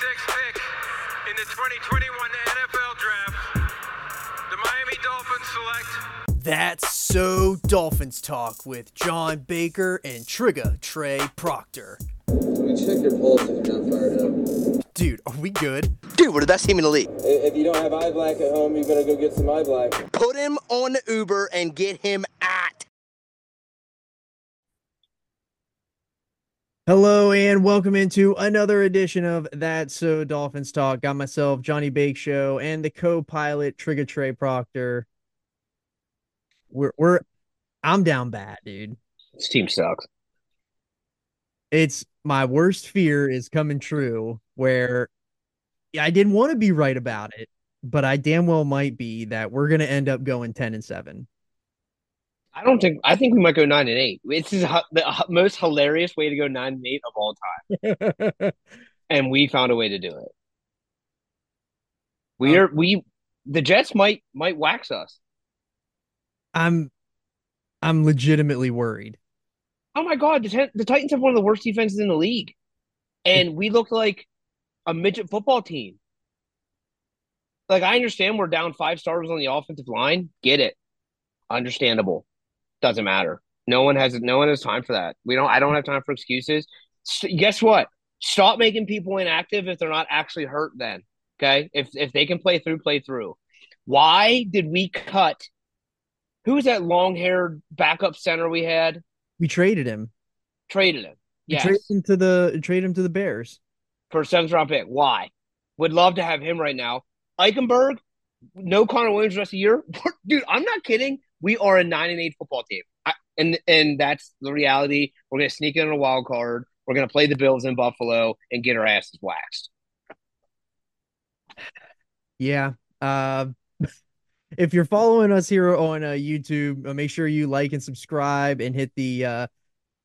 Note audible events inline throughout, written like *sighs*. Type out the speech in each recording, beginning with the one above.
pick in the 2021 NFL Draft, the Miami Dolphins select. That's so Dolphins talk with John Baker and Trigga Trey Proctor. We check your pulse if you're not fired up. Dude, are we good? Dude, we're the best team in the league. If you don't have eye black at home, you better go get some eye black. Put him on the Uber and get him at. Hello and welcome into another edition of That's So Dolphins Talk. Got myself, Johnny Bake Show, and the co-pilot Trigger Trey Proctor. We're we're I'm down bad, dude. This team sucks. It's my worst fear is coming true where I didn't want to be right about it, but I damn well might be that we're gonna end up going 10 and 7. I don't think. I think we might go nine and eight. This is the most hilarious way to go nine and eight of all time, *laughs* and we found a way to do it. We Um, are we. The Jets might might wax us. I'm I'm legitimately worried. Oh my god, the, the Titans have one of the worst defenses in the league, and we look like a midget football team. Like I understand we're down five stars on the offensive line. Get it, understandable. Doesn't matter. No one has no one has time for that. We don't. I don't have time for excuses. S- guess what? Stop making people inactive if they're not actually hurt. Then okay, if if they can play through, play through. Why did we cut? Who was that long haired backup center we had? We traded him. Traded him. Yes. traded him to the trade him to the Bears. for a seventh round pick. Why? Would love to have him right now. Eichenberg, no Connor Williams rest of the year. *laughs* Dude, I'm not kidding. We are a nine and eight football team. I, and and that's the reality. We're gonna sneak in a wild card. We're gonna play the Bills in Buffalo and get our asses waxed. Yeah. Uh, *laughs* if you're following us here on uh, YouTube, uh, make sure you like and subscribe and hit the uh,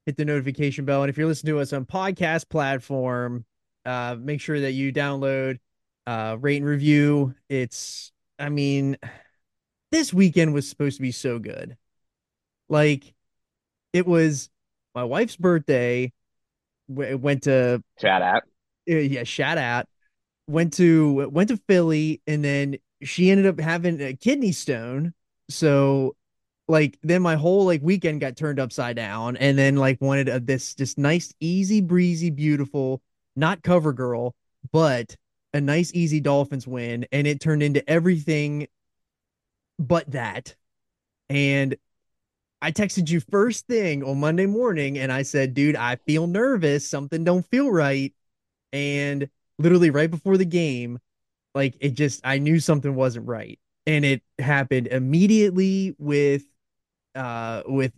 hit the notification bell. And if you're listening to us on podcast platform, uh, make sure that you download, uh, rate and review. It's, I mean, this weekend was supposed to be so good. Like, it was my wife's birthday. W- went to Shout out. uh, yeah, shout out. Went to went to Philly, and then she ended up having a kidney stone. So, like, then my whole like weekend got turned upside down, and then like wanted a, this just nice, easy breezy, beautiful, not cover girl, but a nice, easy Dolphins win, and it turned into everything but that. And I texted you first thing on Monday morning, and I said, "Dude, I feel nervous. Something don't feel right." and literally right before the game like it just i knew something wasn't right and it happened immediately with uh with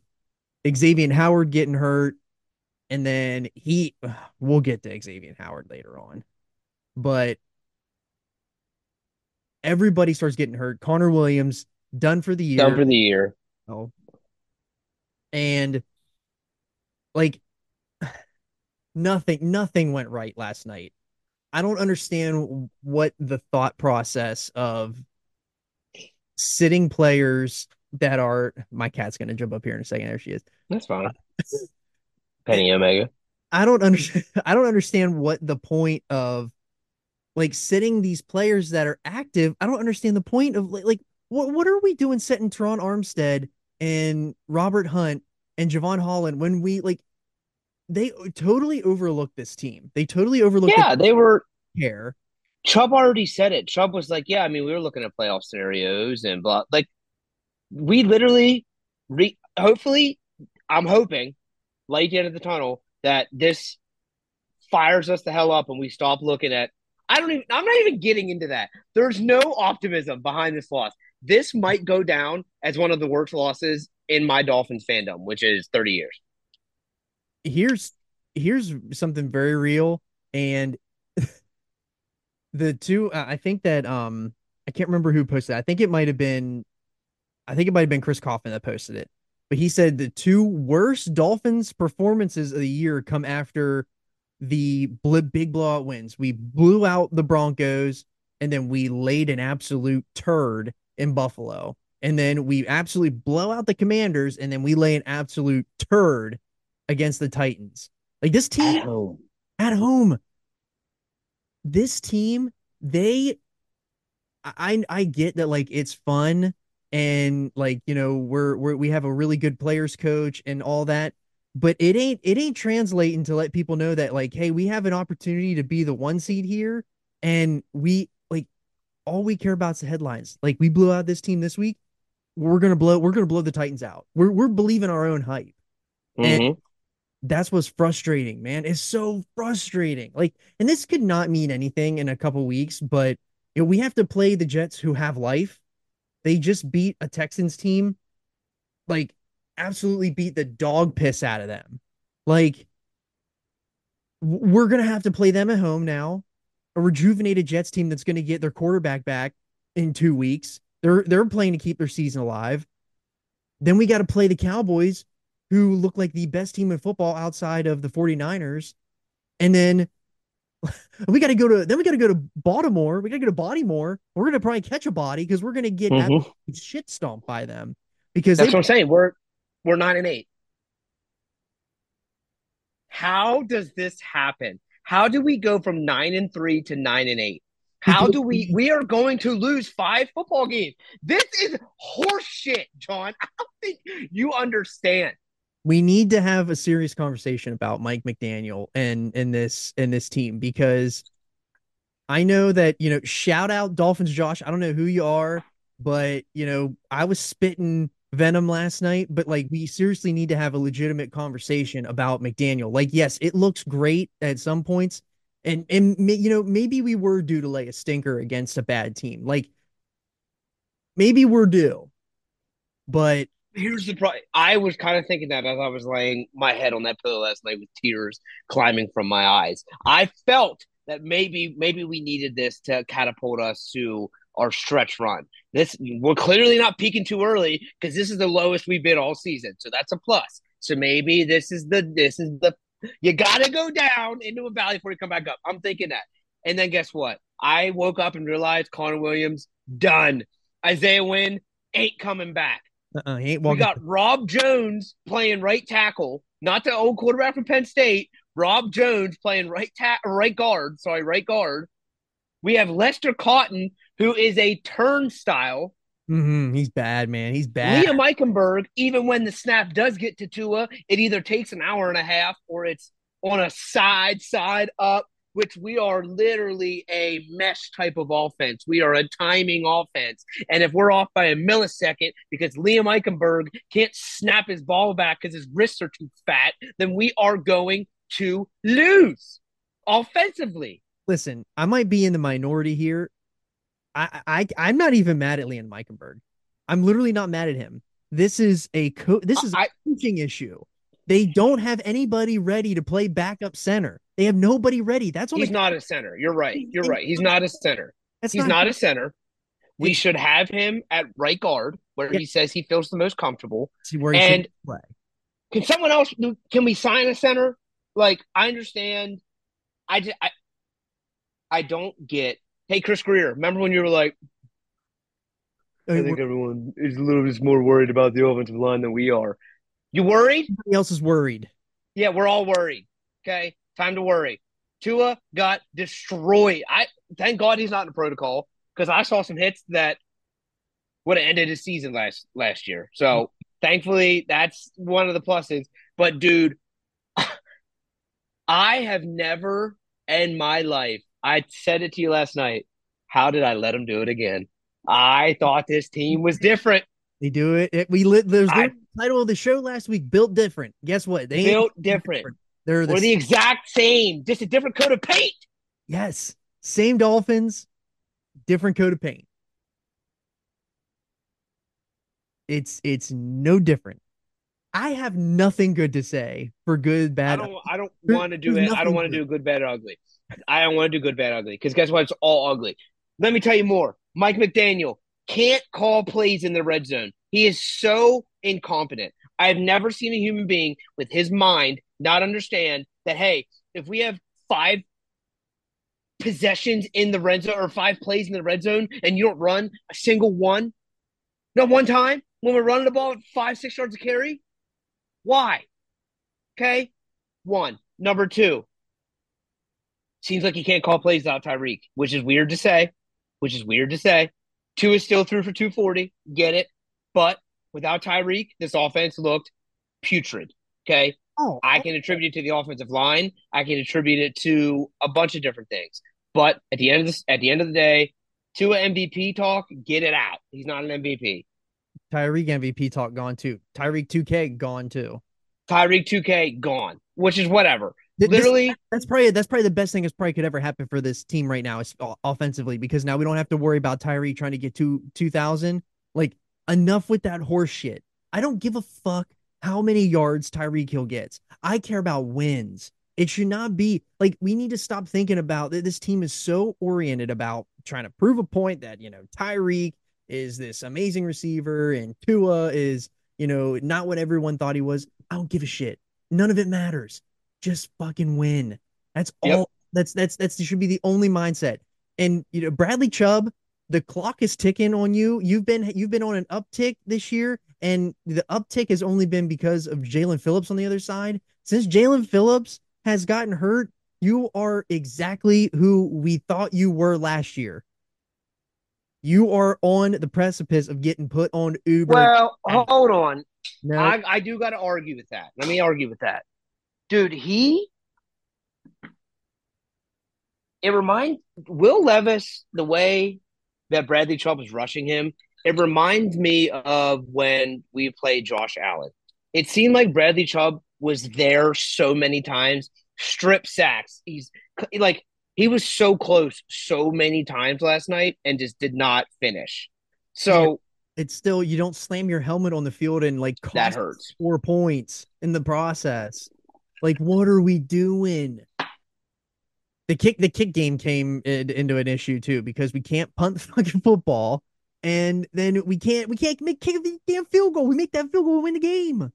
xavier howard getting hurt and then he we'll get to xavier howard later on but everybody starts getting hurt connor williams done for the year Done for the year. Oh. And like *sighs* nothing nothing went right last night. I don't understand what the thought process of sitting players that are my cat's going to jump up here in a second there she is. That's fine. *laughs* Penny Omega. I don't understand *laughs* I don't understand what the point of like sitting these players that are active. I don't understand the point of like, like what what are we doing setting Terron Armstead and Robert Hunt and Jevon Holland when we like they totally overlooked this team. They totally overlooked Yeah, they were here. Chubb already said it. Chubb was like, "Yeah, I mean, we were looking at playoff scenarios and blah." Like, we literally, re- hopefully, I'm hoping, light at the end of the tunnel, that this fires us the hell up and we stop looking at. I don't even. I'm not even getting into that. There's no optimism behind this loss. This might go down as one of the worst losses in my Dolphins fandom, which is 30 years. here's here's something very real and *laughs* the two i think that um i can't remember who posted it. i think it might have been i think it might have been chris Kaufman that posted it but he said the two worst dolphins performances of the year come after the big blowout wins we blew out the broncos and then we laid an absolute turd in buffalo and then we absolutely blow out the commanders and then we lay an absolute turd against the Titans. Like this team home. at home. this team, they I I get that like it's fun and like you know we're we're we have a really good players coach and all that but it ain't it ain't translating to let people know that like hey we have an opportunity to be the one seed here and we like all we care about is the headlines. Like we blew out this team this week we're gonna blow we're gonna blow the titans out. We're we're believing our own hype. And Mhm. that's what's frustrating man. It's so frustrating. Like and this could not mean anything in a couple weeks but you know, we have to play the jets who have life. They just beat a texans team like absolutely beat the dog piss out of them like we're gonna have to play them at home now a rejuvenated jets team that's gonna get their quarterback back in two weeks they're they're playing to keep their season alive then we got to play the cowboys who look like the best team in football outside of the 49ers. And then *laughs* we got to go to then we got to go to Baltimore. We got to go to Baltimore. We're going to probably catch a body because we're going to get Mhm. shit stomped by them because That's they what I'm saying. We're we're nine and eight. How does this happen? How do we go from nine and three to nine and eight? How do we? We are going to lose five football games. This is horseshit, John. I don't think you understand. we need to have a serious conversation about Mike McDaniel and and this and this team because I know that you know shout out Dolphins Josh I don't know who you are but you know I was spitting venom last night but like we seriously need to have a legitimate conversation about McDaniel like yes it looks great at some points and and you know maybe we were due to lay a stinker against a bad team like maybe we're due but Here's the problem. I was kind of thinking that as I was laying my head on that pillow last night with tears climbing from my eyes. I felt that maybe maybe we needed this to catapult us to our stretch run. This we're clearly not peaking too early because this is the lowest we've been all season. So that's a plus. So maybe this is the this is the you gotta go down into a valley before you come back up. I'm thinking that. And then guess what? I woke up and realized Connor Williams done. Isaiah Wynn ain't coming back. uh-uh, he ain't We got Rob Jones playing right tackle, not the old quarterback from Penn State. Rob Jones playing right ta- right guard. Sorry, right guard. We have Lester Cotton, who is a turnstile. Mhm, he's bad man he's bad Liam Eichenberg, even when the snap does get to Tua, it either takes an hour and a half or it's on a side, side up, which we are literally a mesh type of offense. We are a timing offense. And if we're off by a millisecond because Liam Eichenberg can't snap his ball back because his wrists are too fat, then we are going to lose offensively. Listen, I might be in the minority here. I, I I'm not even mad at Liam Eichenberg. I'm literally not mad at him. This is a co- this is a I- coaching issue. They don't have anybody ready to play backup center. They have nobody ready. That's on He's not a center. You're right. You're right. He's not a center. that's He's not a center. We should have him at right guard where Yeah. he says he feels the most comfortable. see where he and- play. Can someone else? Can we sign a center? Like I understand. I just, I, I don't get. Hey, Chris Grier, remember when you were like, I think everyone is a little bit more worried about the offensive line than we are. You worried? everybody else is worried. Yeah, we're all worried. Okay, time to worry. Tua got destroyed. I thank God he's not in the protocol because I saw some hits that would have ended his season last last year. So thankfully, that's one of the pluses. But dude, *sighs* I have never in my life. I said it to you last night. How did I let him do it again? I thought this team was different. They do it. it we lit. There's the title of the show last week. Built different. Guess what? They ain't Built different. They're the, We're the exact same, just a different coat of paint. yes, same Dolphins, different coat of paint. It's it's no different. I have nothing good to say for good, I bad. don't. I don't want to do it. I don't want to do good, bad, ugly. I don't want to do good, bad, ugly. Because guess what? It's all ugly. Let me tell you more. Mike McDaniel can't call plays in the red zone. He is so incompetent. I have never seen a human being with his mind not understand that. Hey, if we have five possessions in the red zone or five plays in the red zone, and you don't run a single one, not one time when we're running the ball at five, six yards of carry, why? Okay, one. Number two, Seems like he can't call plays without Tyreek, which is weird to say. Which is weird to say. Tua is still through for 240. Get it. But without Tyreek, this offense looked putrid. Okay. Oh, I can attribute it to the offensive line. I can attribute it to a bunch of different things. But at the end of this, at the end of the day, to an MVP talk, get it out. He's not an MVP. Tyreek MVP talk gone too. Tyreek 2K gone too. Tyreek 2K gone, which is whatever. Th- this- Literally, that's probably that's probably the best thing that's probably could ever happen for this team right now is offensively because now we don't have to worry about Tyree trying to get to 2000. Like enough with that horse shit. I don't give a fuck how many yards Tyreek Hill gets. I care about wins. It should not be like we need to stop thinking about that. This team is so oriented about trying to prove a point that you know Tyreek is this amazing receiver and Tua is you know not what everyone thought he was. I don't give a shit. None of it matters. Just fucking win. That's Yep. all. That's that's that's should be the only mindset. And you know Bradley Chubb, the clock is ticking on you. You've been you've been on an uptick this year, and the uptick has only been because of Jaelan Phillips on the other side. Since Jaelan Phillips has gotten hurt, you are exactly who we thought you were last year. You are on the precipice of getting put on Uber. well, hold on. no, I, I do got to argue with that. Let me argue with that. Dude, he. It reminds Will Levis, the way that Bradley Chubb was rushing him, it reminds me of when we played Josh Allen. It seemed like Bradley Chubb was there so many times, strip sacks. He's like, he was so close so many times last night and just did not finish. So it's still you don't slam your helmet on the field and like cost that hurts. four points in the process. Like, what are we doing? The kick, the kick game came in, into an issue too because we can't punt the *laughs* fucking football, and then we can't we can't make kick the damn field goal. We make that field goal, we win the game.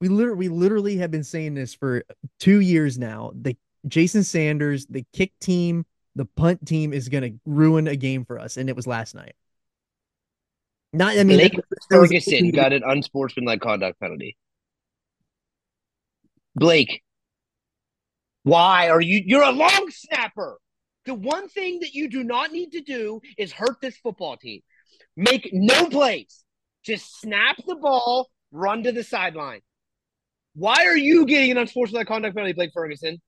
We literally, we literally have been saying this for two years now. The Jason Sanders, the kick team, the punt team is going to ruin a game for us, and it was last night. Not, I mean, Blake Ferguson got an unsportsmanlike conduct penalty. Blake, why are you? You're a long snapper. The one thing that you do not need to do is hurt this football team. Make no plays. Just snap the ball, run to the sideline. Why are you getting an unsportsmanlike conduct penalty, Blake Ferguson?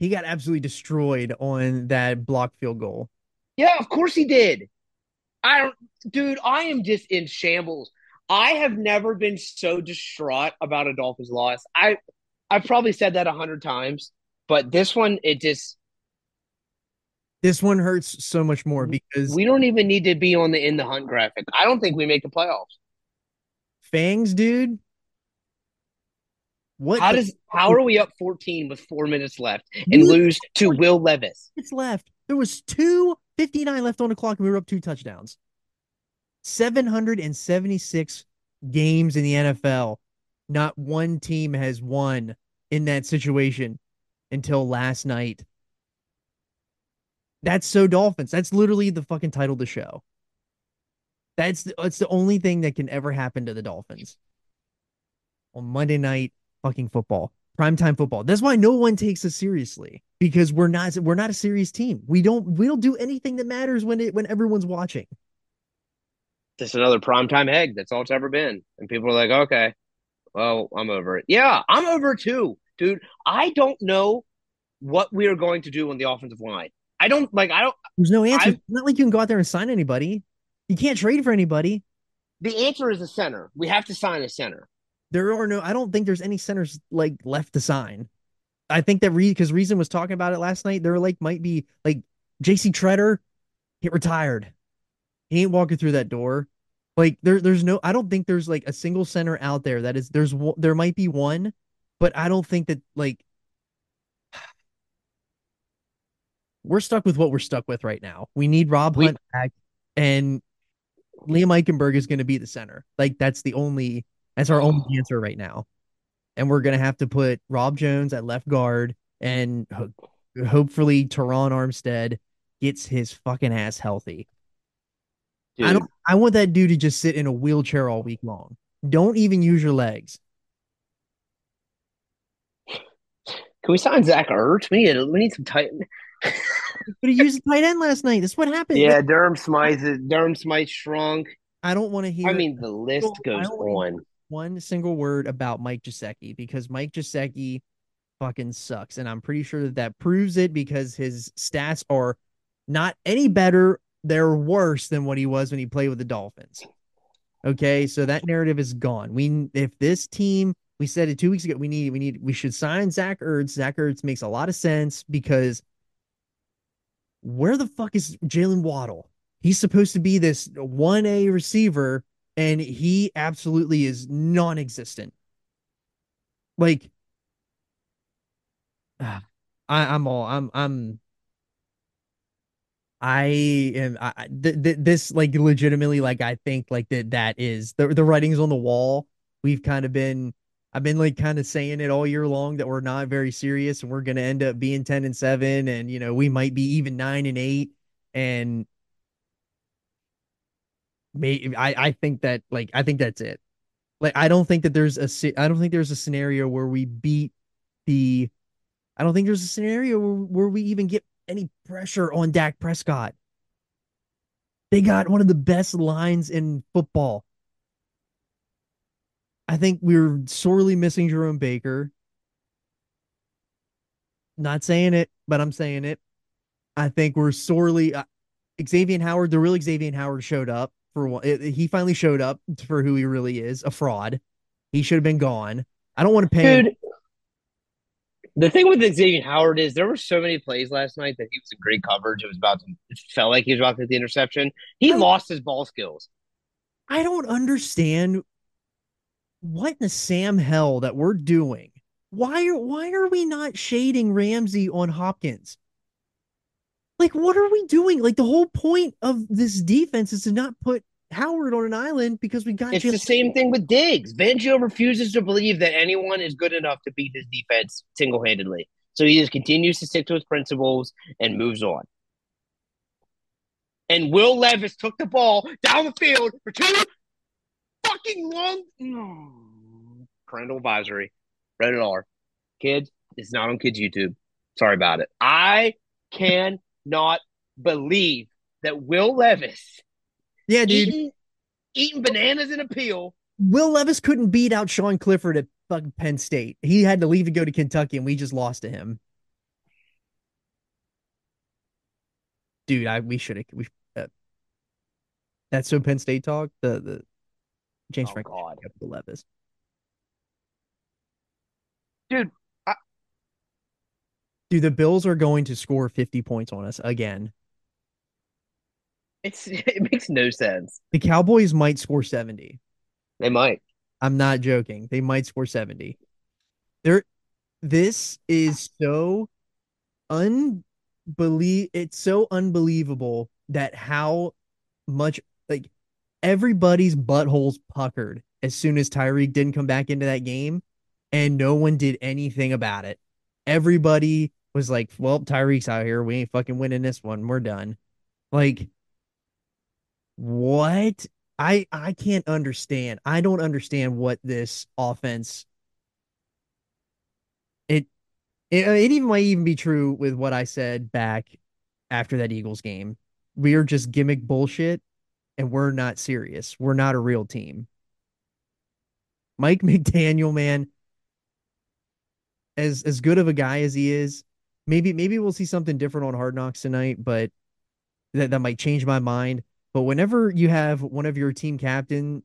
he got absolutely destroyed on that block field goal. Yeah, of course he did. I don't, dude. I am just in shambles. I have never been so distraught about a Dolphins loss. I, I've probably said that a hundred times, but this one, it just This one hurts so much more because we don't even need to be on the in the hunt graphic. I don't think we make the playoffs. Fangs, dude. What How the does how are we up fourteen with four minutes left and lose to Will Levis? It's left? There was two fifty-nine left on the clock, and we were up two touchdowns. 776 games in the NFL. Not one team has won in that situation until last night. That's so Dolphins. That's literally the fucking title of the show. That's the, that's the only thing that can ever happen to the Dolphins on Monday night fucking football, primetime football. That's why no one takes us seriously because we're not we're not a serious team. We don't we don't do anything that matters when it when everyone's watching. Just another primetime egg. That's all it's ever been. And people are like, okay, well, I'm over it. Yeah, I'm over it too, dude. I don't know what we are going to do on the offensive line. I don't like. I don't. There's no answer. I- It's not like you can go out there and sign anybody. You can't trade for anybody. The answer is a center. We have to sign a center. There are no. I don't think there's any centers like left to sign. I think that because Reason was talking about it last night. There like might be like J.C. Tretter, get retired. He ain't walking through that door. Like there, there's no. I don't think there's like a single center out there that is. There's one- there might be one, but I don't think that like *sighs* we're stuck with what we're stuck with right now. We need Rob We- Hunt back, and Liam Eichenberg is going to be the center. Like that's the only that's our only answer right now. And we're going to have to put Rob Jones at left guard and ho- hopefully Terron Armstead gets his fucking ass healthy. I don't I want that dude to just sit in a wheelchair all week long. Don't even use your legs. Can we sign Zach Ertz? We need we need some tight. But he used a tight end last night. That's what happened. Yeah, Durham Smythe. Durham Smythe shrunk. I don't want to hear I mean, the list goes on. one single word about Mike Gesicki because Mike Gesicki fucking sucks, and I'm pretty sure that that proves it because his stats are not any better; they're worse than what he was when he played with the Dolphins. Okay, so that narrative is gone. We if this team, we said it two weeks ago, we need we need we should sign Zach Ertz. Zach Ertz makes a lot of sense because where the fuck is Jaylen Waddle? He's supposed to be this 1A receiver, and he absolutely is non existent. Like, *sighs* I, I'm all, I'm, I'm, I am, I, th- th- this, like, legitimately, like, I think, like, that that is the, the writings on the wall. We've kind of been, I've been, like, kind of saying it all year long that we're not very serious and we're going to end up being 10 and 7, and, you know, we might be even 9 and 8. And, may I I think that like I think that's it. Like I don't think that there's a I don't think there's a scenario where we beat the I don't think there's a scenario where, where we even get any pressure on Dak Prescott. They got one of the best lines in football. I think we're sorely missing Jerome Baker. Not saying it, but I'm saying it. I think we're sorely uh, Xavier Howard, the real Xavier Howard showed up for one. he finally showed up for who he really is, a fraud. He should have been gone. I don't want to pay. Dude, the thing with Xavier Howard is there were so many plays last night that he was in great coverage. It was about to, it felt like he was about to hit the interception. He I- lost his ball skills. I don't understand what in the Sam hell that we're doing. Why are why are we not shading Ramsey on Hopkins? Like, what are we doing? Like, the whole point of this defense is to not put Howard on an island because we got It's the same thing with Diggs. Fangio refuses to believe that anyone is good enough to beat his defense single handedly. So he just continues to stick to his principles and moves on. And Will Levis took the ball down the field for two fucking long. *sighs* Parental advisory. Rated R. Kids, it's not on kids' YouTube. Sorry about it. I cannot believe that Will Levis Yeah, dude. eating, eating bananas in a peel Will Levis couldn't beat out Sean Clifford at fucking Penn State. He had to leave and go to Kentucky, and we just lost to him. Dude, I we should have we uh, that's so Penn State talk. The the James Oh, Franklin God. Will Levis. Dude, I- Dude, the Bills are going to score 50 points on us again. It's *laughs* it makes no sense. The Cowboys might score 70. They might. I'm not joking. They might score 70. There this is so unbelie it's so unbelievable that how much like everybody's buttholes puckered as soon as Tyreek didn't come back into that game and no one did anything about it. Everybody was like, "Well, Tyreek's out here. We ain't fucking winning this one. We're done." Like what? I I can't understand. I don't understand what this offense. It it, uh, it even might even be true with what I said back after that Eagles game. We are just gimmick bullshit, and we're not serious. We're not a real team. Mike *laughs* McDaniel, man, as as good of a guy as he is, maybe maybe we'll see something different on Hard Knocks tonight, but that that might change my mind. But whenever you have one of your team captain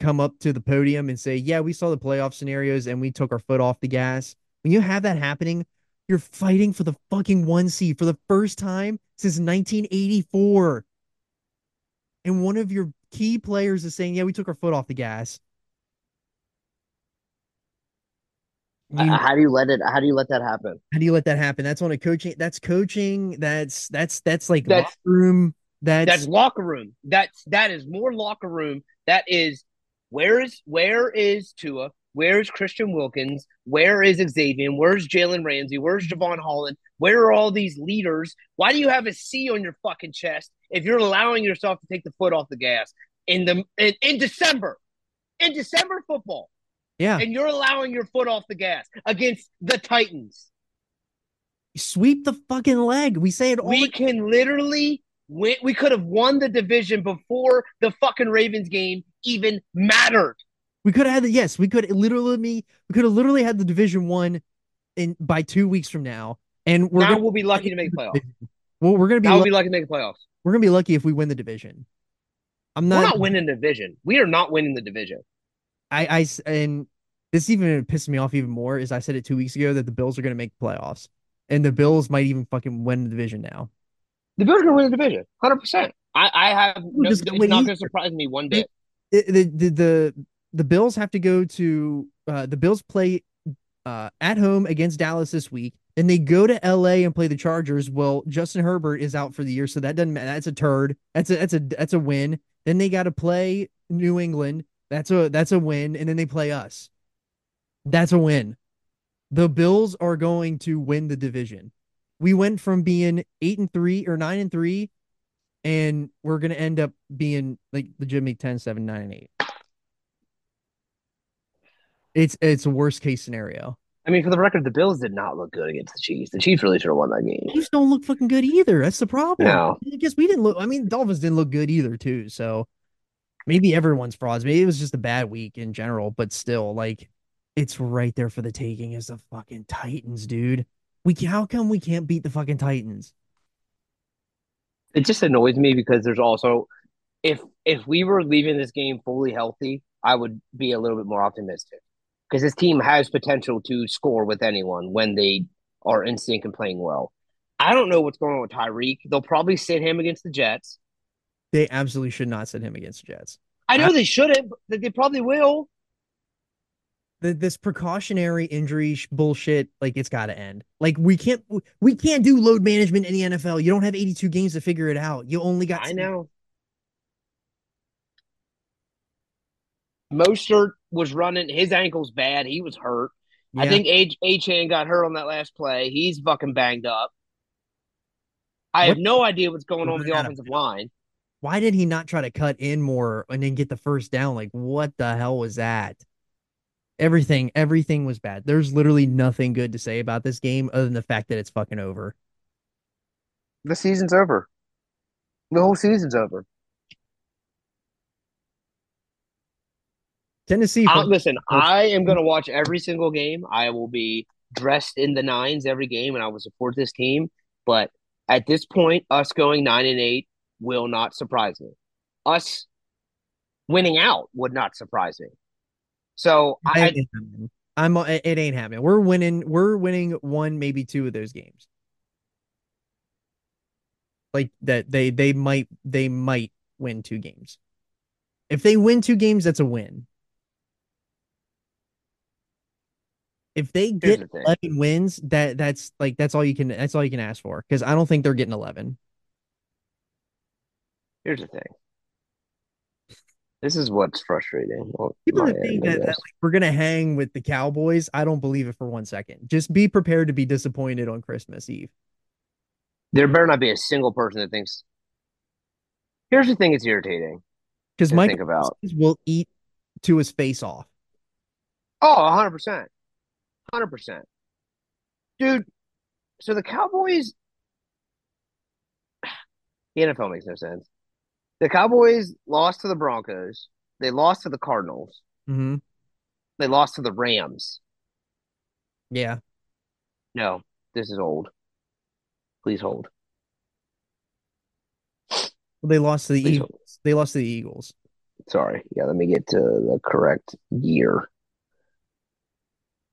come up to the podium and say, "Yeah, we saw the playoff scenarios and we took our foot off the gas," when you have that happening, you're fighting for the fucking one seed for the first time since 1984. And one of your key players is saying, "Yeah, we took our foot off the gas." You- Uh, how do you let it? How do you let that happen? how do you let that happen? That's on a coaching. That's coaching. That's that's that's like That's- room. That's, That's locker room. That's that is more locker room. That is where is where is Tua? Where is Christian Wilkins? Where is Xavier? Where's Jalen Ramsey? Where's Jevon Holland? Where are all these leaders? Why do you have a C on your fucking chest if you're allowing yourself to take the foot off the gas in the in, in December? In December football, yeah. and you're allowing your foot off the gas against the Titans. Sweep the fucking leg. We say it all. We the- can literally win. We could have won the division before the fucking Ravens game even mattered. we could have had the yes. We could literally me we could have literally had the division one in by two weeks from now, and we're now gonna, we'll be lucky to make playoffs. well, we're gonna be Now we'll be lucky to make playoffs. we're gonna be lucky if we win the division. I'm We're not. not winning the division. We are not winning the division. I I and this even pissed me off even more is I said it two weeks ago that the Bills are gonna make playoffs, and the Bills might even fucking win the division now. The Bills are going to win the division, hundred percent. I, I have no, just it's not going to surprise me one bit. it, the, the the the Bills have to go to uh the Bills play uh at home against Dallas this week. Then they go to LA and play the Chargers. Well, Justin Herbert is out for the year, so that doesn't matter. That's a turd. That's a that's a that's a win. Then they got to play New England. That's a that's a win, and then they play us. That's a win. The Bills are going to win the division. We went from being eight and three or nine and three and we're gonna end up being like legitimately 10, 7, 9, and 8. It's it's a worst case scenario. I mean, for the record, the Bills did not look good against the Chiefs. The Chiefs really should have won that game. Chiefs don't look fucking good either. That's the problem. No. I guess we didn't look. I mean, Dolphins didn't look good either, too. So maybe everyone's frauds. Maybe it was just a bad week in general, but still, like, it's right there for the taking as the fucking Titans, dude. We how come we can't beat the fucking Titans? It just annoys me because there's also if if we were leaving this game fully healthy, I would be a little bit more optimistic because this team has potential to score with anyone when they are in sync and playing well. I don't know what's going on with Tyreek. They'll probably sit him against the Jets. They absolutely should not send him against the Jets. I know I- they shouldn't, but they probably will. The, this precautionary injury sh- bullshit like it's got to end like we can't we can't do load management in the nfl you don't have 82 games to figure it out you only got I know. Mostert was running. His ankle's bad. He was hurt. I think H Achan got hurt on that last play. He's fucking banged up. I have no idea what's going on with the What- offensive line. why did he not try to cut in more and then get the first down like what the hell was that everything everything was bad there's literally nothing good to say about this game other than the fact that it's fucking over The season's over. The whole season's over. tennessee Uh, listen, I am going to watch every single game. I will be dressed in the nines every game, and I will support this team. But at this point, us going nine and eight will not surprise me. Us winning out would not surprise me. So I. I'm it ain't happening. We're winning. We're winning one, maybe two of those games. Like that, they they might they might win two games. If they win two games, that's a win. If they get the eleven wins, that that's like that's all you can that's all you can ask for. Because I don't think they're getting eleven. here's the thing. This is what's frustrating. People that think that, that like, we're gonna hang with the Cowboys, I don't believe it for one second. Just be prepared to be disappointed on Christmas Eve. there better not be a single person that thinks. Here's the thing: it's irritating Because Mike think about. will eat to his face off. Oh, 100%. 100%. Dude, so the Cowboys *sighs* the NFL makes no sense. The Cowboys lost to the Broncos. They lost to the Cardinals. hmm They lost to the Rams. Yeah. No, this is old. Please hold. Well, they lost to the Please Eagles. hold. They lost to the Eagles. Sorry. Yeah, let me get to the correct year.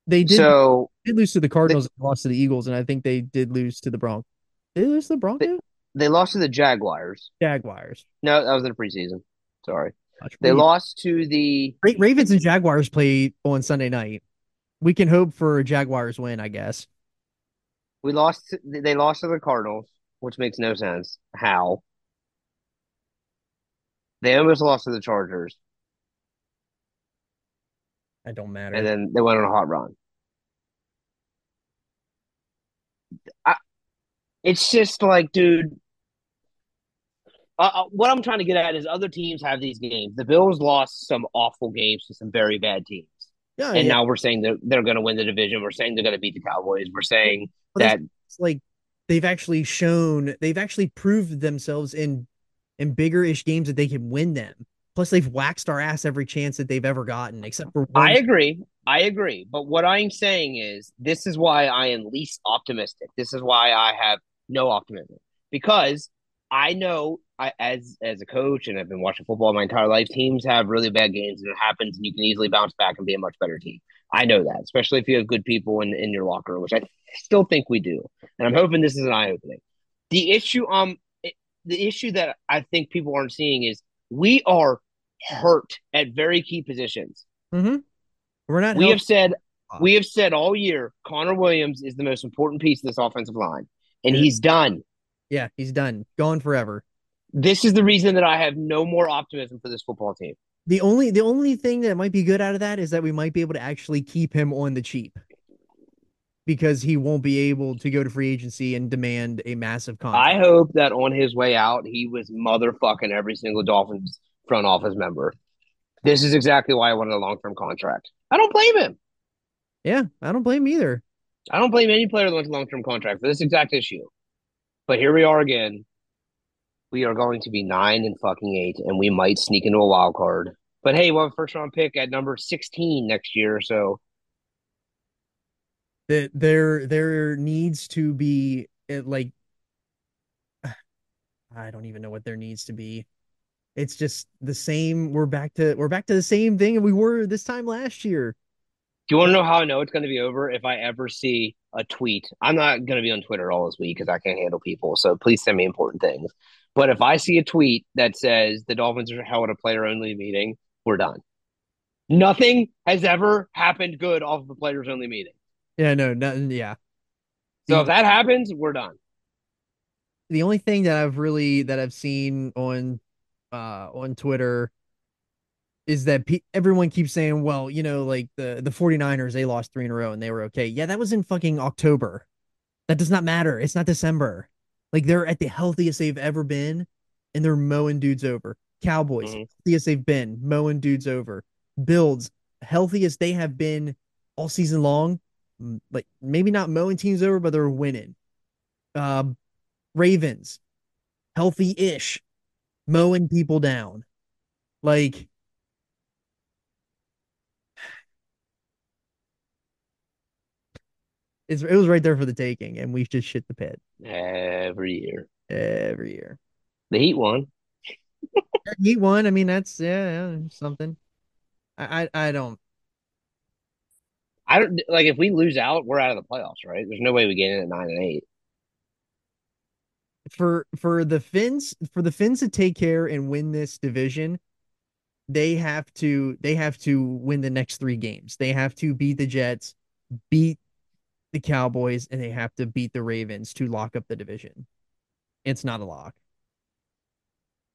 They did, So did lose to the Cardinals and lost to the Eagles, and I think they did lose to the Broncos. Did they lose to the Broncos? They lost to the Jaguars. Jaguars. No, that was in the preseason. Sorry. They lost to the Ra- Ravens and Jaguars play on Sunday night. We can hope for a Jaguars win, I guess. We lost. They lost to the Cardinals, which makes no sense. How? They almost lost to the Chargers, That don't matter. and then they went on a hot run. I, it's just like, dude. Uh, what I'm trying to get at is other teams have these games. The Bills lost some awful games to some very bad teams, yeah, and yeah. now we're saying that they're going to win the division. We're saying they're going to beat the Cowboys. We're saying Well, that it's like they've actually shown they've actually proved themselves in in bigger ish games that they can win them. Plus, they've waxed our ass every chance that they've ever gotten, except for one. I agree. I agree. But what I'm saying is, this is why I am least optimistic. This is why I have no optimism because I know I, as as a coach and I've been watching football my entire life. Teams have really bad games, and it happens, and you can easily bounce back and be a much better team. I know that, especially if you have good people in in your locker, which I still think we do. And I'm hoping this is an eye opening. The issue, um, it, the issue that I think people aren't seeing is we are hurt at very key positions. Mm-hmm. We're not. We have said we have said all year Connor Williams is the most important piece of this offensive line, and he's done. yeah, he's done, gone forever. This is the reason that I have no more optimism for this football team. The only the only thing that might be good out of that is that we might be able to actually keep him on the cheap because he won't be able to go to free agency and demand a massive contract. I hope that on his way out, he was motherfucking every single Dolphins front office member. This is exactly why I wanted a long term contract. I don't blame him. yeah, I don't blame him either. I don't blame any player that wants long term contract for this exact issue. But here we are again. We are going to be nine and fucking eight, and we might sneak into a wild card. But hey, we'll have a first round pick at number 16 next year. So That there there needs to be it, like *sighs* I don't even know what there needs to be. It's just the same. We're back to we're back to the same thing we were this time last year. Do you want to know how I know it's going to be over? If I ever see a tweet, I'm not going to be on Twitter all this week because I can't handle people. So please send me important things. But if I see a tweet that says the Dolphins are held a player only meeting, we're done. Nothing has ever happened good off of a players only meeting. Yeah, no, nothing. Yeah, So if that happens, we're done. the only thing that I've really that I've seen on uh on Twitter is that pe- everyone keeps saying, well, you know, like the the 49ers they lost 3 in a row and they were okay. Yeah, that was in fucking October. That does not matter. It's not December. Like they're at the healthiest they've ever been and they're mowing dudes over. Cowboys, Mhm. healthiest they've been, mowing dudes over. Bills, healthiest they have been all season long. Like maybe not mowing teams over, but they're winning. Um, Ravens, healthy-ish, mowing people down. Like it's, it was right there for the taking, and we just shit the pit Every year. every year. The Heat won. Heat won. I mean, that's yeah, yeah, something. I, I I don't. I don't like if we lose out, we're out of the playoffs, right? There's no way we get in at nine and eight. for for the Fins for the Fins to take care and win this division, they have to they have to win the next three games. They have to beat the Jets, beat the Cowboys, and they have to beat the Ravens to lock up the division. It's not a lock.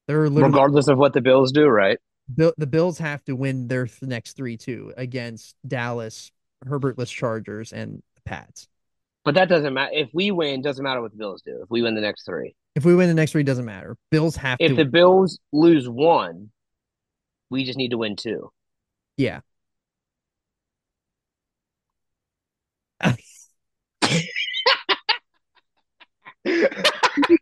They're Regardless of what the Bills do, right? Bill, the Bills have to win their th- next three too against Dallas, Herbertless Chargers, and the Pats. But that doesn't matter. If we win, doesn't matter what the Bills do. If we win the next three. If we win the next three, doesn't matter. Bills have If to. the Bills lose one, we just need to win two. yeah.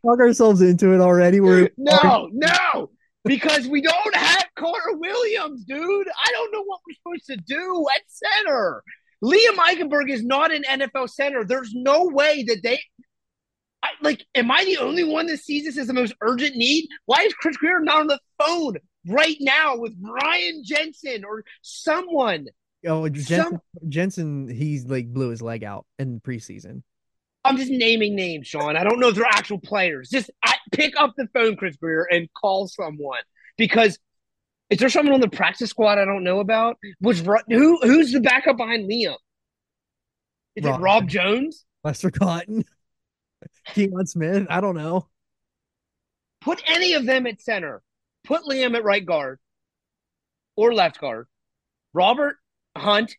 Talk ourselves into it already. We're no, no, because we don't have Carter Williams, dude. I don't know what we're supposed to do at center. Liam Eichenberg is not an NFL center. There's no way that they. I, like, am I the only one that sees this as the most urgent need? Why is Chris Grier not on the phone right now with Ryan Jensen or someone? oh Jensen, Some- Jensen. He's like blew his leg out in preseason. I'm just naming names, Sean. I don't know if they're actual players. Just I, pick up the phone, Chris Grier, and call someone because is there someone on the practice squad I don't know about? Was who who's the backup behind Liam? Is Rob. it Rob Jones? Lester Cotton, *laughs* Keon Smith. I don't know. Put any of them at center. Put Liam at right guard or left guard. Robert Hunt.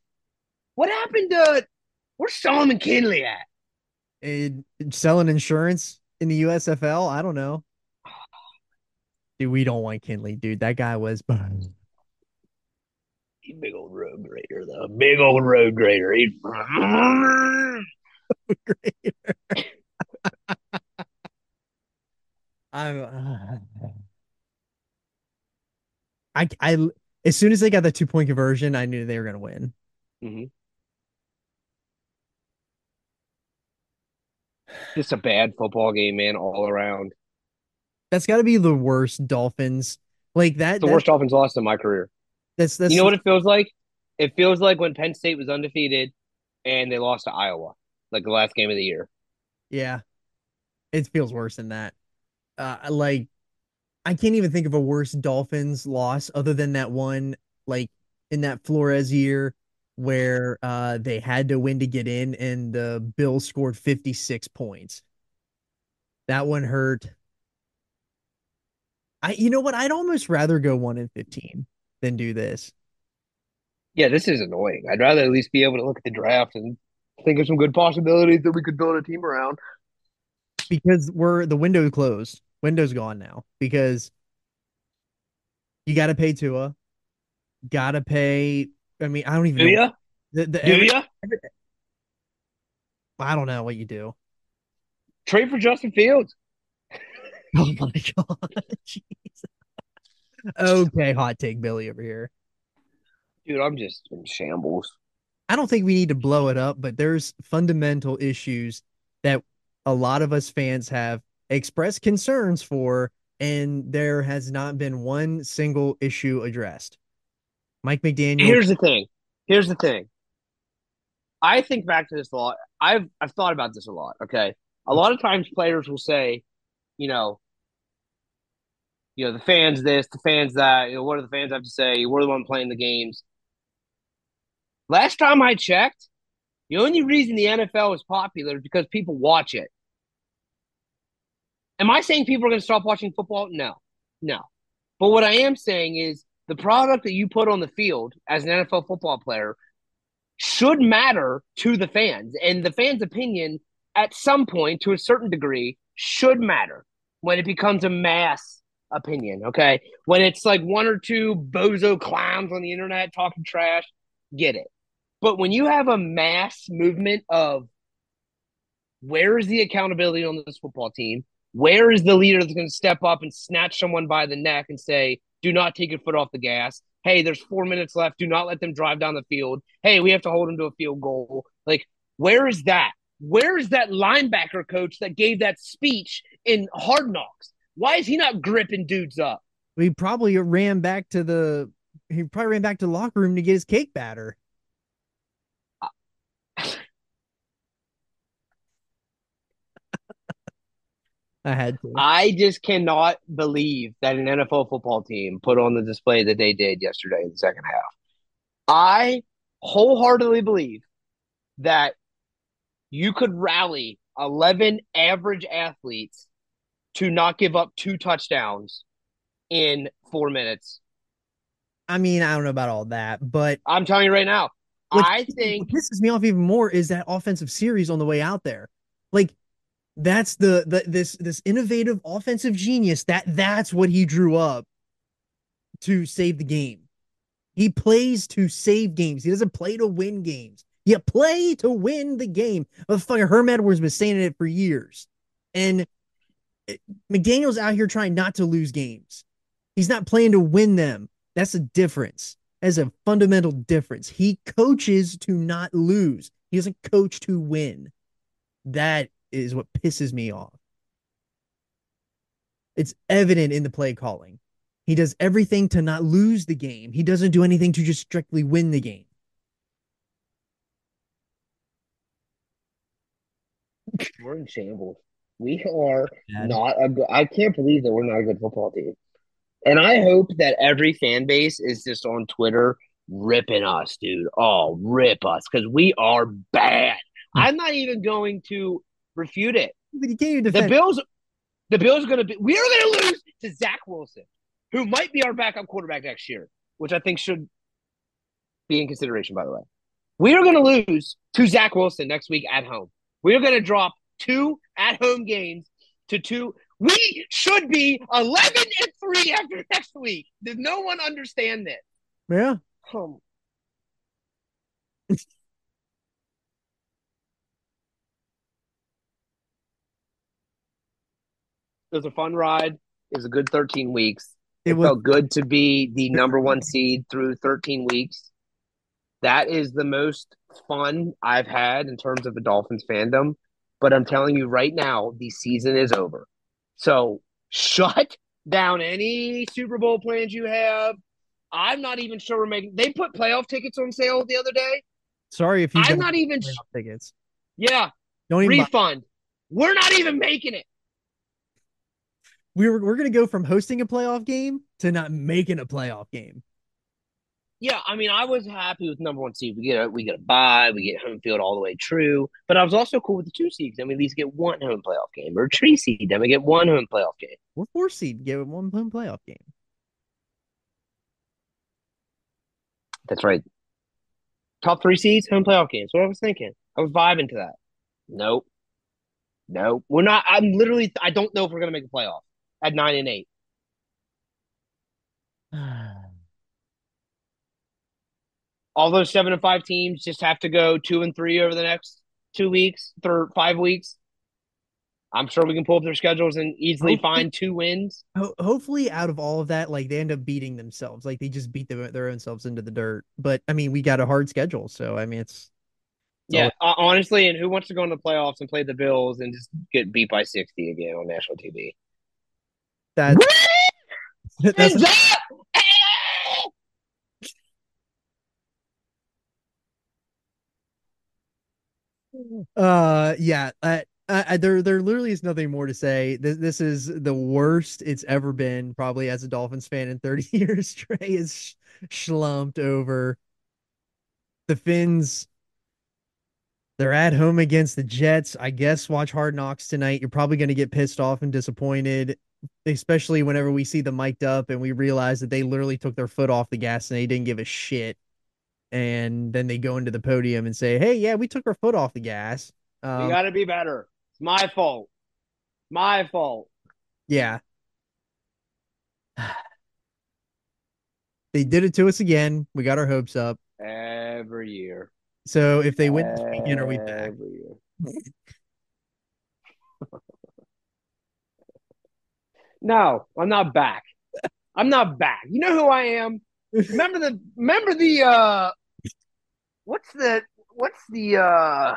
What happened to where's Solomon Kindley at? Uh, selling insurance in the USFL. I don't know. Dude, we don't want Kindley, dude. That guy was big old road grader, though. Big old road grader. He... *laughs* *laughs* I'm. Uh... I I as soon as they got the two point conversion, I knew they were gonna win. Mm-hmm. Just a bad football game, man, all around. That's got to be the worst Dolphins. Like that. The that- worst Dolphins loss in my career. That's that's you know what it feels like? It feels like when Penn State was undefeated and they lost to Iowa, like the last game of the year. Yeah, it feels worse than that. Uh, like I can't even think of a worse Dolphins loss other than that one, like in that Flores year where uh they had to win to get in, and the Bills scored fifty six points. That one hurt. I, you know what? I'd almost rather go one in fifteen than do this. Yeah, this is annoying. I'd rather at least be able to look at the draft and think of some good possibilities that we could build a team around. because we're the window closed. Window's gone now because you got to pay Tua, got to pay. I mean, I don't even Do know the, the Do every- ya? I don't know what you do. Trade for Justin Fields. *laughs* Oh my god, *laughs* jeez. Okay, hot take, Billy over here. Dude, I'm just in shambles. I don't think we need to blow it up, but there's fundamental issues that a lot of us fans have expressed concerns for, and there has not been one single issue addressed. Mike McDaniel. Here's the thing. Here's the thing. I think back to this a lot. I've I've thought about this a lot. Okay, a lot of times players will say, you know, you know the fans this, the fans that. You know, what do the fans have to say? We're the one playing the games. Last time I checked, the only reason the NFL is popular is because people watch it. Am I saying people are going to stop watching football? No, no. But what I am saying is the product that you put on the field as an NFL football player should matter to the fans. And the fans' opinion, at some point, to a certain degree, should matter when it becomes a mass opinion. Okay. When it's like one or two bozo clowns on the internet talking trash, get it. But when you have a mass movement of where is the accountability on this football team? Where is the leader that's going to step up and snatch someone by the neck and say, do not take your foot off the gas? Hey, there's four minutes left. Do not let them drive down the field. Hey, we have to hold them to a field goal. Like, where is that? Where is that linebacker coach that gave that speech in Hard Knocks? Why is he not gripping dudes up? he probably ran back to the he probably ran back to the locker room to get his cake batter. I had to. I just cannot believe that an NFL football team put on the display that they did yesterday in the second half. I wholeheartedly believe that you could rally 11 average athletes to not give up two touchdowns in four minutes. I mean, I don't know about all that, but I'm telling you right now, I what think pisses me off even more is that offensive series on the way out there. Like that's the the this this innovative offensive genius that that's what he drew up to save the game. He plays to save games. He doesn't play to win games. You play to win the game. Motherfucker, Herm Edwards has been saying it for years. And eh, McDaniel's out here trying not to lose games. He's not playing to win them. That's a difference. That's a fundamental difference. He coaches to not lose. He doesn't coach to win. That is what pisses me off. It's evident in the play calling. He does everything to not lose the game. He doesn't do anything to just strictly win the game. *laughs* we're in shambles. We are not a good. I can't believe that we're not a good football team. And I hope that every fan base is just on Twitter ripping us, dude. Oh, rip us because we are bad. Hmm. I'm not even going to refute it. But you can't even The. Bills, the Bills are going to be. We are going to lose to Zach Wilson, who might be our backup quarterback next year, which I think should be in consideration. By the way, we are going to lose to Zach Wilson next week at home. We are going to drop two at home games to two. We should be eleven and three after next week. Does no one understand this? yeah. Um, it was a fun ride. It was a good 13 weeks. It, It was felt good to be the number one seed through 13 weeks. That is the most fun I've had in terms of the Dolphins fandom. But I'm telling you right now, the season is over. So shut *laughs* down any Super Bowl plans you have. I'm not even sure we're making. They put playoff tickets on sale the other day. sorry if you I'm don't even. sh- tickets. Yeah, Don't even. buy- refund. We're not even making it. We were we're gonna go from hosting a playoff game to not making a playoff game. Yeah, I mean, I was happy with number one seed. We get a we get a bye, we get home field all the way true. But I was also cool with the two seeds. Then we at least get one home playoff game, or three seed. Then we get one home playoff game. We're four seed, give it one home playoff game. That's right. Top three seeds, home playoff games. What I was thinking. I was vibing to that. Nope. Nope. We're not. I'm literally. I don't know if we're gonna make a playoff at nine and eight. *sighs* All those seven and five teams just have to go two and three over the next two weeks, thir five weeks. I'm sure we can pull up their schedules and easily Hopefully- find two wins. Ho- hopefully, out of all of that, like they end up beating themselves, like they just beat their, their own selves into the dirt. But I mean, we got a hard schedule, so I mean, it's Yeah, uh, honestly, and who wants to go in the playoffs and play the Bills and just get beat by 60 again on national TV? That *laughs* that's up! uh yeah. Uh, I, there there literally is nothing more to say. This this is the worst it's ever been, probably as a Dolphins fan in 30 *laughs* years. Trey is sh- schlumped over the Fins. They're at home against the Jets. I guess watch Hard Knocks tonight. You're probably going to get pissed off and disappointed, especially whenever we see them mic'd up and we realize that they literally took their foot off the gas and they didn't give a shit. And then they go into the podium and say, "Hey, yeah, we took our foot off the gas." We Um, got to be better. It's my fault. My fault. Yeah. They did it to us again. We got our hopes up. Every year. So if they win this weekend, are we back? *laughs* Every year. No, I'm not back. I'm not back. You know who I am? Remember the remember the uh what's the what's the uh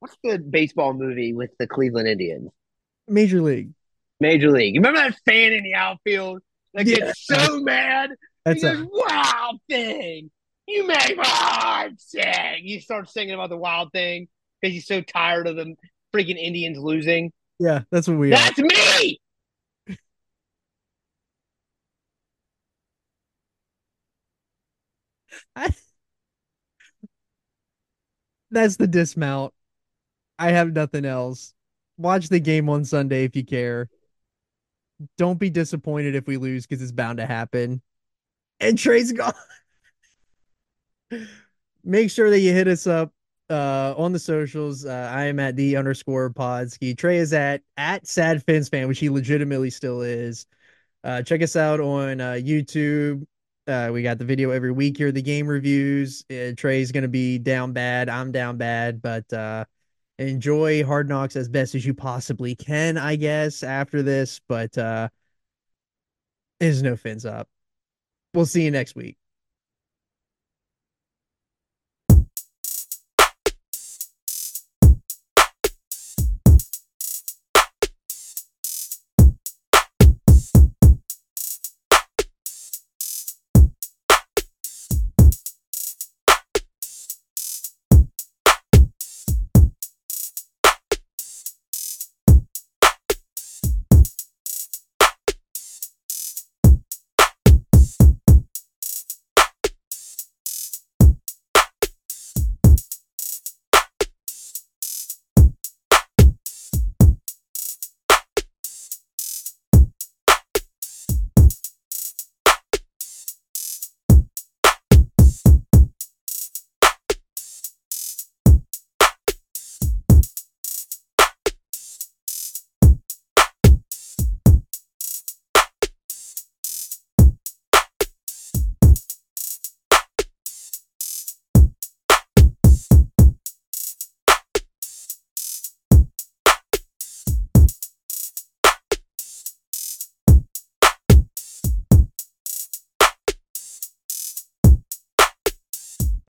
what's the baseball movie with the Cleveland Indians? Major League. Major League. You remember that fan in the outfield that Yeah. gets so mad? That's he a Wild thing. You make my heart sing. You start singing about the wild thing because he's so tired of the freaking Indians losing. yeah. That's what we are. That's That's the dismount. I have nothing else. Watch the game on Sunday if you care. Don't be disappointed if we lose because it's bound to happen. And Trey's gone. *laughs* Make sure that you hit us up uh on the socials. Uh, I am at the underscore podski. Trey is at at sad Fins fan, which he legitimately still is. Uh check us out on uh YouTube. Uh, we got the video every week here, the game reviews. Uh, Trey's gonna be down bad. I'm down bad, but uh enjoy hard knocks as best as you possibly can, I guess, after this. But uh there's no fins up. We'll see you next week.